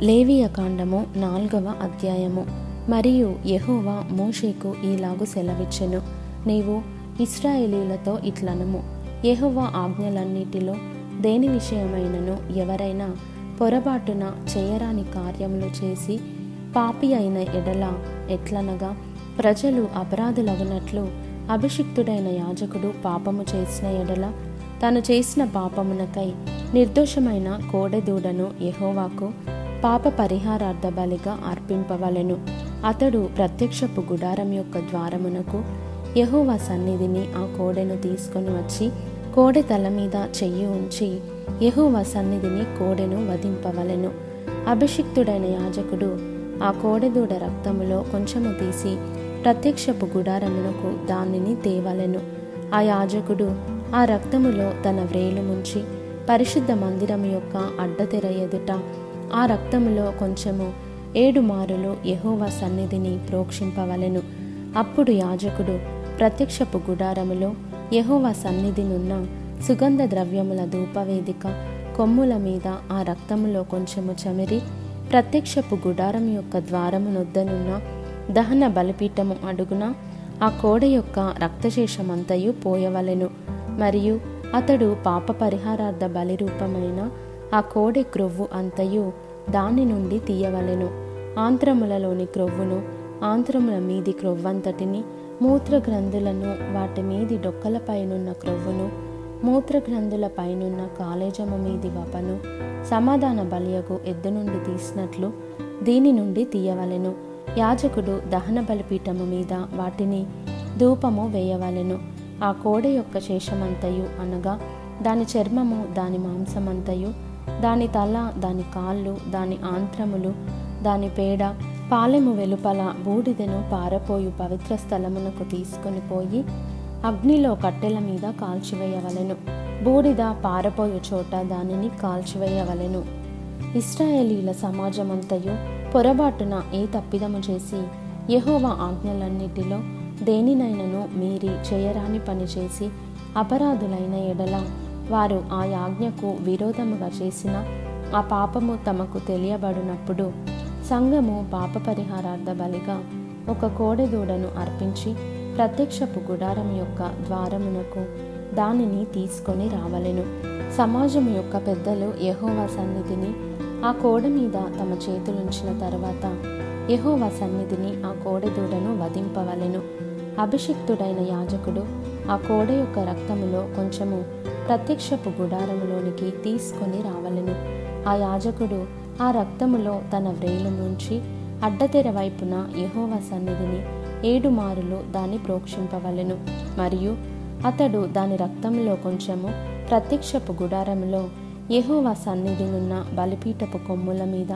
లేవియ కాండము నాల్గవ అధ్యాయము. మరియు యహోవా మోషేకు ఈలాగు సెలవిచ్చెను. నీవు ఇస్రాయేలీలతో ఇట్లనము. యహోవా ఆజ్ఞలన్నిటిలో దేని విషయమైనను ఎవరైనా పొరపాటున చేయరాని కార్యములు చేసి పాపి అయిన ఎడల ఎట్లనగా ప్రజలు అపరాధులగునట్లు అభిషిక్తుడైన యాజకుడు పాపము చేసిన ఎడల తను చేసిన పాపమునకై నిర్దోషమైన కోడెదూడను యహోవాకు పాప పరిహారార్థ బలిగా అర్పింపవలెను. అతడు ప్రత్యక్షపు గుడారం యొక్క ద్వారమునకు యహోవా సన్నిధిని ఆ కోడెను తీసుకొని వచ్చి కోడె తల మీద చెయ్యి ఉంచి యహోవా సన్నిధిని కోడెను వధింపవలెను. అభిషిక్తుడైన యాజకుడు ఆ కోడెదూడ రక్తములో కొంచెము తీసి ప్రత్యక్షపు గుడారమునకు దానిని తేవలెను. ఆ యాజకుడు ఆ రక్తములో తన వ్రేలు ముంచి పరిశుద్ధ మందిరము యొక్క అడ్డతెర ఎదుట ఆ రక్తములో కొంచెము ఏడు మారులు యహోవా సన్నిధిని ప్రోక్షింపవలెను. అప్పుడు యాజకుడు ప్రత్యక్షపు గుడారములో యహోవా సన్నిధినున్న సుగంధ ద్రవ్యముల ధూపవేదిక కొమ్ముల మీద ఆ రక్తములో కొంచెము చమిరి ప్రత్యక్షపు గుడారం యొక్క ద్వారమునొద్దనున్న దహన బలిపీఠము అడుగున ఆ కోడ యొక్క రక్తశేషమంతయు పోయవలెను. మరియు అతడు పాప పరిహారార్థ బలి రూపమైన ఆ కోడె క్రొవ్వు అంతయు దాని నుండి తీయవలెను. ఆంత్రములలోని క్రొవ్వును ఆంత్రముల మీది క్రొవ్వంతటిని మూత్రగ్రంథులను వాటి మీది డొక్కలపైనున్న క్రొవ్వును మూత్రగ్రంథుల పైనున్న కాలేజము మీది వపను సమాధాన బలియగు ఎద్దు నుండి తీసినట్లు దీని నుండి తీయవలెను. యాజకుడు దహన బలిపీఠము మీద వాటిని ధూపము వేయవలెను. ఆ కోడ యొక్క శేషమంతయు అనగా దాని చర్మము దాని మాంసమంతయు దాని తల దాని కాళ్ళు దాని ఆంత్రములు దాని పేడ పాలెము వెలుపల బూడిదను పారపోయు పవిత్ర స్థలమునకు తీసుకుని పోయి అగ్నిలో కట్టెల మీద కాల్చివేయవలెను. బూడిద పారపోయు చోట దానిని కాల్చివేయవలెను. ఇస్రాయేలీల సమాజమంతయు పొరబాటున ఏ తప్పిదము చేసి యెహోవా ఆజ్ఞలన్నిటిలో దేనినైనను మీరి చేయరాని పని చేసి అపరాధులైన ఎడల వారు ఆ యాజ్ఞకు విరోధముగా చేసిన ఆ పాపము తమకు తెలియబడినప్పుడు సంఘము పాప పరిహారార్థ బలిగా ఒక కోడెదూడను అర్పించి ప్రత్యక్షపు గుడారం యొక్క ద్వారమునకు దానిని తీసుకొని రావలెను. సమాజం యొక్క పెద్దలు యహోవా సన్నిధిని ఆ కోడ మీద తమ చేతులుంచిన తర్వాత యహోవా సన్నిధిని ఆ కోడెదూడను వధింపవలెను. అభిషిక్తుడైన యాజకుడు ఆ కోడ యొక్క రక్తములో కొంచెము ప్రత్యక్షపు గుడారములోనికి తీసుకొని రావలెను. ఆ యాజకుడు ఆ రక్తములో తన వ్రేలు నుంచి అడ్డతెర వైపున యహోవ సన్నిధిని ఏడు మారులు దాన్ని ప్రోక్షింపవలెను. మరియు అతడు దాని రక్తంలో కొంచెము ప్రత్యక్షపు గుడారములో యహోవ సన్నిధినున్న బలిపీఠపు కొమ్ముల మీద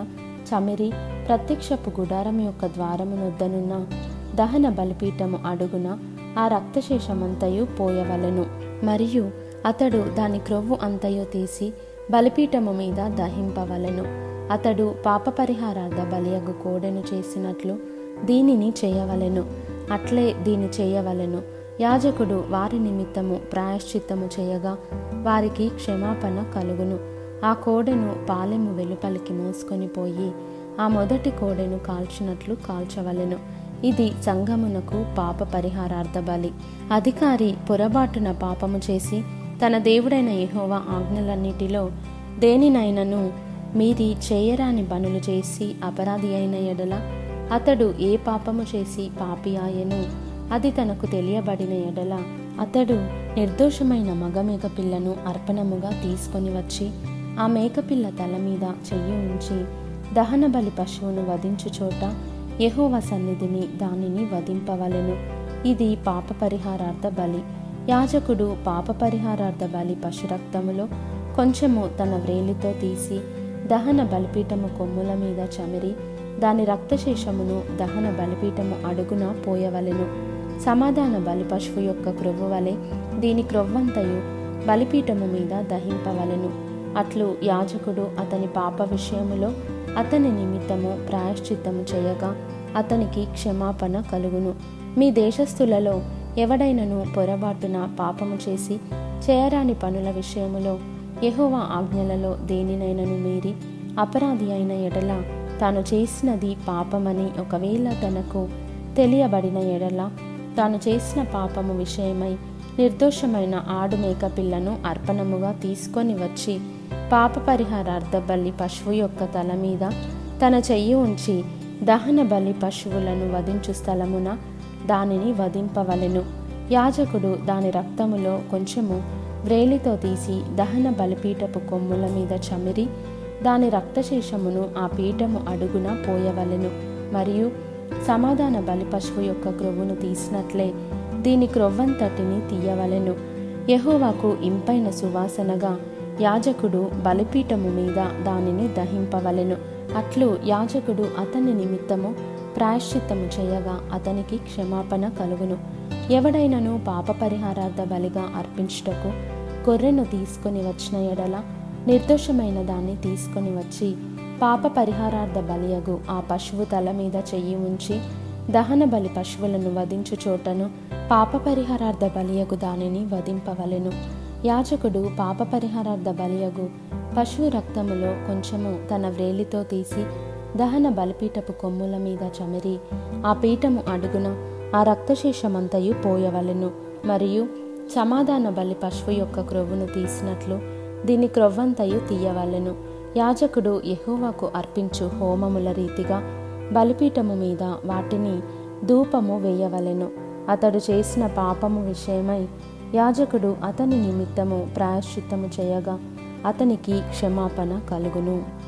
చమిరి ప్రత్యక్షపు గుడారం యొక్క ద్వారమునొద్దనున్న దహన బలిపీఠము అడుగున ఆ రక్తశేషమంతయు పోయవలెను. మరియు అతడు దాని క్రొవ్వు అంతయు తీసి బలిపీఠము మీద దహింపవలెను. అతడు పాప పరిహారార్థ బలియగు కోడెను చేసినట్లు దీనిని చేయవలెను. అట్లే దీని చేయవలెను. యాజకుడు వారి నిమిత్తము ప్రాయశ్చిత్తము చేయగా వారికి క్షమాపణ కలుగును. ఆ కోడెను పాలెము వెలుపలికి మోసుకొని పోయి ఆ మొదటి కోడెను కాల్చినట్లు కాల్చవలెను. ఇది సంగమునకు పాప పరిహారార్థ బలి. అధికారి పొరబాటున పాపము చేసి తన దేవుడైన యహోవా ఆజ్ఞలన్నిటిలో దేనినైనను మీరి చేయరాని పనులు చేసి అపరాధి అయిన ఎడల అతడు ఏ పాపము చేసి పాపి ఆయను? అది తనకు తెలియబడిన ఎడల అతడు నిర్దోషమైన మగ మేకపిల్లను అర్పణముగా తీసుకొని వచ్చి ఆ మేకపిల్ల తల మీద చెయ్యి ఉంచి దహన బలి పశువును వధించు చోట యహోవ సన్నిధిని దానిని వధింపవలెను. ఇది పాప పరిహారార్థ బలి. యాజకుడు పాప పరిహారార్థ బలి పశురక్తములో కొంచెము తన వ్రేలితో తీసి దహన బలిపీఠము కొమ్ముల మీద చమిరి దాని రక్తశేషమును దహన బలిపీఠము అడుగున పోయవలెను. సమాధాన బలి పశువు యొక్క క్రొవ్వు వలె దీని క్రొవ్వంతయు బలిపీఠము మీద దహింపవలెను. అట్లు యాజకుడు అతని పాప విషయములో అతని నిమిత్తము ప్రాయశ్చిత్తము చేయగా అతనికి క్షమాపణ కలుగును. మీ దేశస్థులలో ఎవడైనను పొరబాటున పాపము చేసి చేయరాని పనుల విషయములో యహోవా ఆజ్ఞలలో దేనినైనను మీరి అపరాధి అయిన ఎడల తాను చేసినది పాపమని ఒకవేళ తనకు తెలియబడిన ఎడల తాను చేసిన పాపము విషయమై నిర్దోషమైన ఆడు మేక పిల్లను అర్పణముగా తీసుకొని వచ్చి పాప పరిహారార్థ బలి పశువు యొక్క తల మీద తన చెయ్యి ఉంచి దహన బలి పశువులను వధించు స్థలమున దానిని వధింపవలెను. యాజకుడు దాని రక్తములో కొంచెము వ్రేలితో తీసి దహన బలిపీఠపు కొమ్ముల మీద చమిరి దాని రక్తశేషమును ఆ పీఠము అడుగున పోయవలెను. మరియు సమాధాన బలి పశువు యొక్క క్రొవ్వును తీసినట్లే దీని క్రొవ్వంతటిని తీయవలెను. యహోవాకు ఇంపైన సువాసనగా యాజకుడు బలిపీఠము మీద దానిని దహింపవలెను. అట్లు యాజకుడు అతని నిమిత్తము ప్రాయశ్చిత్తము చేయగా అతనికి క్షమాపణ కలుగును. ఎవడైనను పాప పరిహారార్థ బలిగా అర్పించుటకు గొర్రెను తీసుకొని వచ్చిన ఎడల నిర్దోషమైన దాన్ని తీసుకొని వచ్చి పాప పరిహారార్థ బలియగు ఆ పశువు తల మీద చెయ్యి ఉంచి దహన బలి పశువులను వధించు చోటను పాప పరిహారార్థ బలియగు దానిని వధింపవలెను. యాజకుడు పాప పరిహారార్థ బలియగు పశువు రక్తములో కొంచెము తన వ్రేలితో తీసి దహన బలిపీఠపు కొమ్ముల మీద చమిరి ఆ పీఠము అడుగున ఆ రక్తశేషమంతయు పోయవలెను. మరియు సమాధాన బలి పశువు యొక్క క్రొవ్వును తీసినట్లు దీని క్రొవ్వంతయు తీయవలెను. యాజకుడు యహోవాకు అర్పించు హోమముల రీతిగా బలిపీఠము మీద వాటిని ధూపము వేయవలెను. అతడు చేసిన పాపము విషయమై యాజకుడు అతని నిమిత్తము ప్రాయశ్చిత్తము చేయగా అతనికి క్షమాపణ కలుగును.